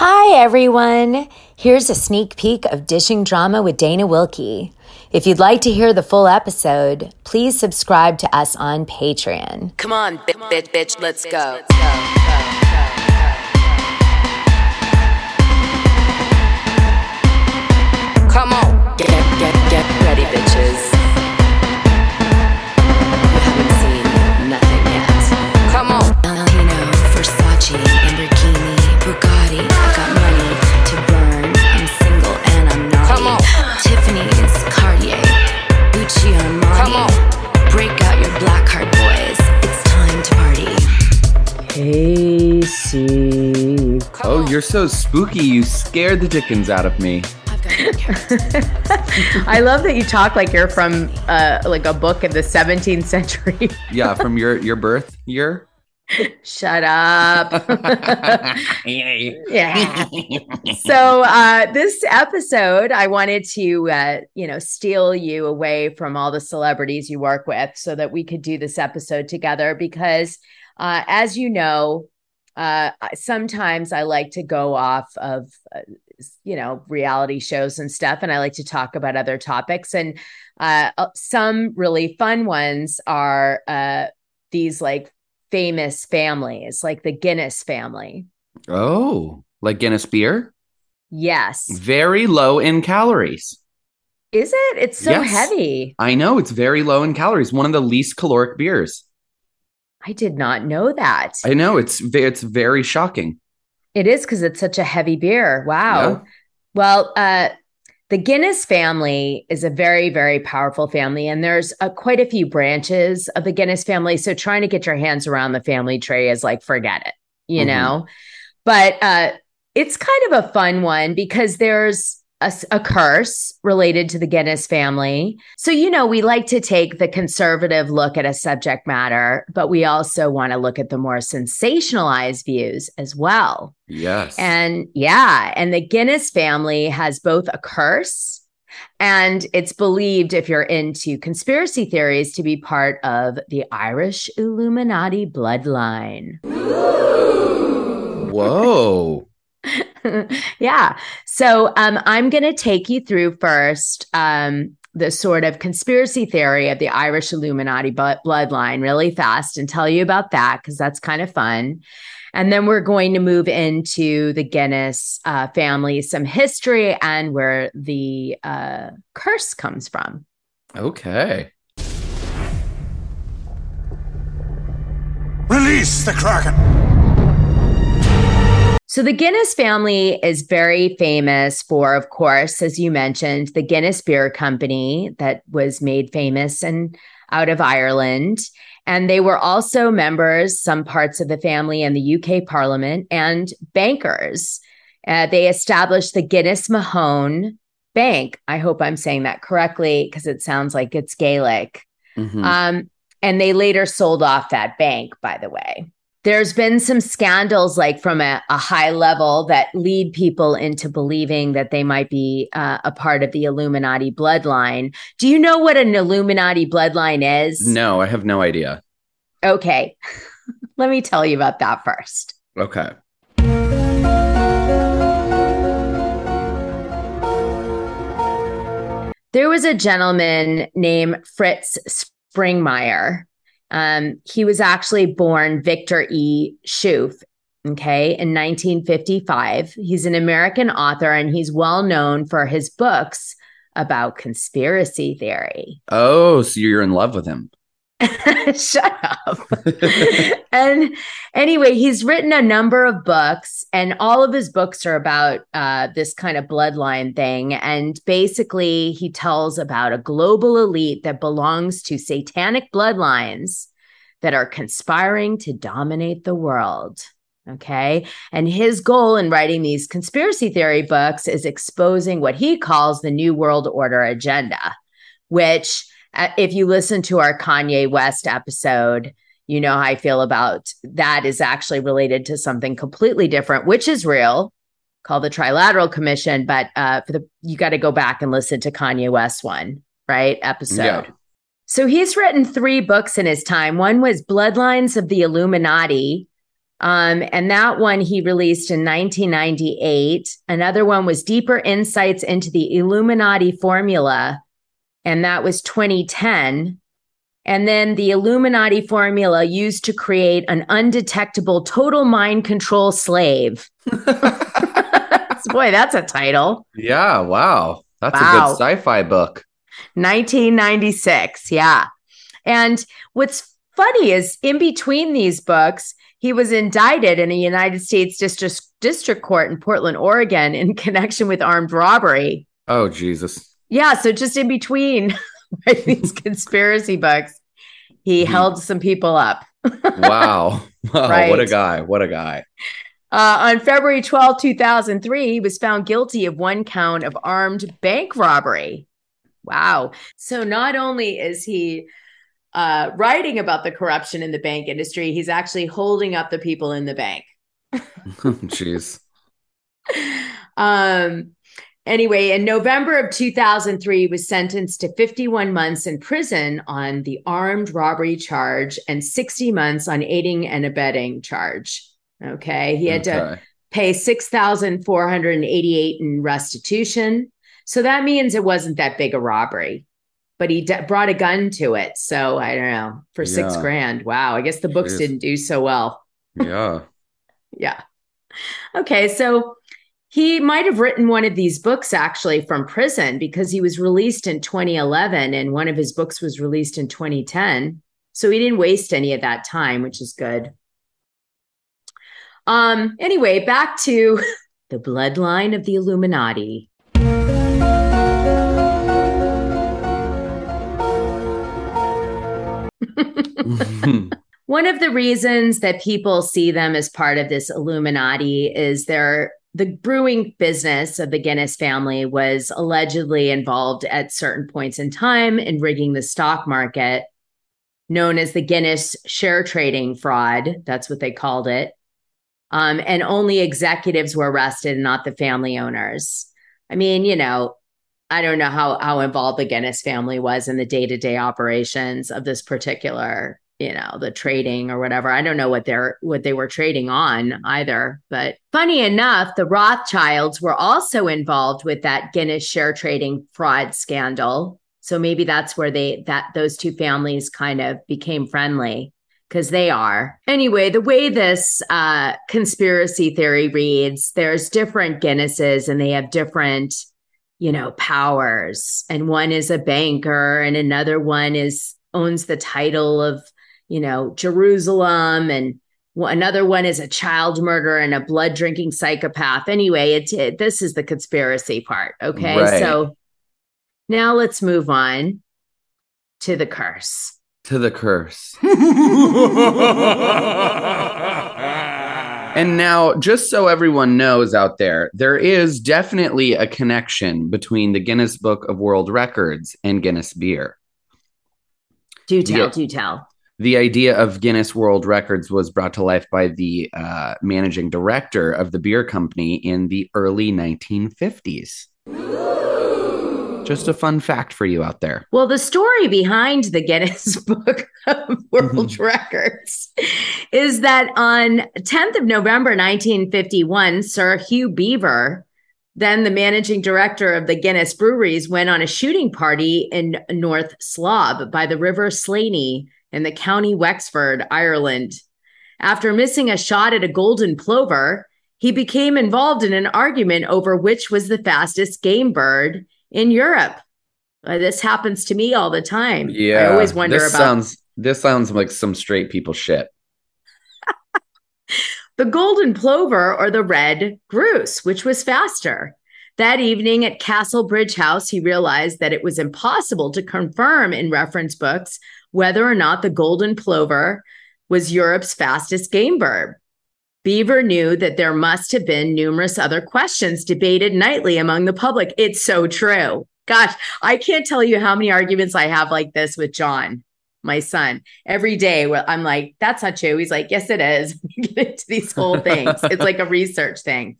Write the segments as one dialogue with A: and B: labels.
A: Hi, everyone. Here's a sneak peek of Dishing Drama with Dana Wilkie. If you'd like to hear the full episode, please subscribe to us on Patreon.
B: Come on, bitch, bitch, bitch, let's go. Come
C: you're so spooky. You scared the dickens out of me.
D: I've got your character.
A: I love that you talk like you're from uh, like a book in the 17th century.
C: Yeah, from your your birth year.
A: Shut up. yeah. so uh, this episode, I wanted to, uh, you know, steal you away from all the celebrities you work with, so that we could do this episode together. Because, uh, as you know, uh, sometimes I like to go off of, uh, you know, reality shows and stuff, and I like to talk about other topics. And uh, uh, some really fun ones are uh, these like famous families, like the Guinness family.
C: Oh, like Guinness beer?
A: Yes.
C: Very low in calories.
A: Is it? It's so
C: Yes.
A: heavy.
C: I know it's very low in calories. One of the least caloric beers.
A: I did not know that.
C: I know it's it's very shocking.
A: it is because it's such a heavy beer. Wow.
C: Yeah.
A: Well, uh, the Guinness family is a very, very powerful family, and there's uh, quite a few branches of the Guinness family. So trying to get your hands around the family tree is like, forget it, you
C: Mhm.
A: know? But uh, it's kind of a fun one because there's a, a curse related to the Guinness family. So, you know, we like to take the conservative look at a subject matter, but we also want to look at the more sensationalized views as well.
C: Yes.
A: And yeah, and the Guinness family has both a curse and it's believed, if you're into conspiracy theories, to be part of the Irish Illuminati bloodline.
C: Whoa.
A: yeah. So um, I'm going to take you through first um, the sort of conspiracy theory of the Irish Illuminati bu- bloodline really fast and tell you about that because that's kind of fun. And then we're going to move into the Guinness uh, family, some history, and where the uh, curse comes from.
C: Okay.
E: Release the Kraken!
A: So the Guinness family is very famous for, of course, as you mentioned, the Guinness Beer Company that was made famous and out of Ireland. And they were also members, some parts of the family in the UK Parliament and bankers. Uh, they established the Guinness Mahone Bank. I hope I'm saying that correctly because it sounds like it's Gaelic.
C: Mhm.
A: Um, and they later sold off that bank, by the way. There's been some scandals, like from a, a high level, that lead people into believing that they might be uh, a part of the Illuminati bloodline. Do you know what an Illuminati bloodline is?
C: no, I have no idea.
A: Okay. Let me tell you about that first.
C: Okay.
A: There was a gentleman named Fritz Springmeier. Um, he was actually born Victor E. Schoof, okay, in 1955. He's an American author and he's well known for his books about conspiracy theory.
C: Oh, so you're in love with him.
A: Shut up. and anyway, he's written a number of books, and all of his books are about uh, this kind of bloodline thing. And basically, he tells about a global elite that belongs to satanic bloodlines that are conspiring to dominate the world. Okay. And his goal in writing these conspiracy theory books is exposing what he calls the New World Order agenda, which if you listen to our Kanye West episode, you know how I feel about that is actually related to something completely different, which is real, called the Trilateral Commission. But uh, for the you got to go back and listen to Kanye West one, right? Episode.
C: Yeah.
A: So he's written three books in his time. One was Bloodlines of the Illuminati, Um, and that one he released in 1998. Another one was Deeper Insights into the Illuminati Formula, and that was 2010. And then the Illuminati formula used to create an undetectable total mind control slave. Boy, that's a title.
C: Yeah, wow. That's
A: Wow.
C: a good sci-fi book.
A: 1996. Yeah. And what's funny is in between these books, he was indicted in a United States District, District Court in Portland, Oregon, in connection with armed robbery.
C: Oh Jesus.
A: Yeah. So just in between these conspiracy books, he held some people up.
C: Wow. wow.
A: Right.
C: What a guy. What a guy.
A: Uh, on February 12, 2003, he was found guilty of one count of armed bank robbery. Wow. So not only is he uh, writing about the corruption in the bank industry, he's actually holding up the people in the bank.
C: Jeez.
A: um, anyway, in November of 2003, he was sentenced to 51 months in prison on the armed robbery charge and 60 months on aiding and abetting charge. Okay. He had to pay 6488 in restitution so that means it wasn't that big a robbery but he d- brought a gun to it so i don't know for six grand wow i guess the books
C: Jeez.
A: didn't do so well
C: Yeah.
A: yeah okay so he might have written one of these books actually from prison because he was released in 2011 and one of his books was released in 2010 so he didn't waste any of that time which is good. Um anyway back to the bloodline of the illuminati. One of the reasons that people see them as part of this Illuminati is their the brewing business of the Guinness family was allegedly involved at certain points in time in rigging the stock market, known as the Guinness share trading fraud. That's what they called it. Um, and only executives were arrested, not the family owners. I mean, you know, I don't know how how involved the Guinness family was in the day to day operations of this particular, you know, the trading or whatever. I don't know what they're what they were trading on either. But funny enough, the Rothschilds were also involved with that Guinness share trading fraud scandal. So maybe that's where they that those two families kind of became friendly because they are. Anyway, the way this uh, conspiracy theory reads, there's different Guinnesses and they have different you know powers and one is a banker and another one is owns the title of you know jerusalem and another one is a child murderer and a blood drinking psychopath anyway it, it this is the conspiracy part okay
C: Right.
A: so now let's move on to the curse
C: to the curse. and now, just so everyone knows out there, there is definitely a connection between the Guinness Book of World Records and Guinness beer.
A: do tell
C: Yeah.
A: do tell
C: The idea of Guinness World Records was brought to life by the uh, managing director of the beer company in the early 1950s. Just a fun fact for you out there.
A: Well, the story behind the Guinness Book of World
C: Mm-hmm.
A: Records is that on 10th of November 1951, Sir Hugh Beaver, then the managing director of the Guinness Breweries, went on a shooting party in North Slob by the River Slaney in the county Wexford, Ireland. After missing a shot at a golden plover, he became involved in an argument over which was the fastest game bird in Europe. Uh, this happens to me all the time. Yeah, I always wonder
C: this
A: about
C: Sounds, this sounds like some straight people shit.
A: the golden plover or the red grouse, which was faster. That evening at Castlebridge House, he realized that it was impossible to confirm in reference books whether or not the golden plover was Europe's fastest game bird. Beaver knew that there must have been numerous other questions debated nightly among the public. It's so true. Gosh, I can't tell you how many arguments I have like this with John, my son. Every day where I'm like, that's not true. He's like, yes, it is. Get into these whole things. it's like a research thing.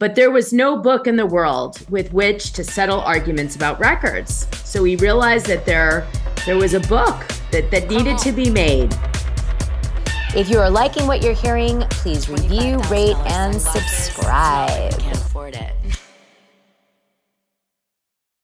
A: But there was no book in the world with which to settle arguments about records. So we realized that there, there was a book that, that needed to be made. If you are liking what you're hearing, please review, rate, and subscribe.
D: Can't afford it.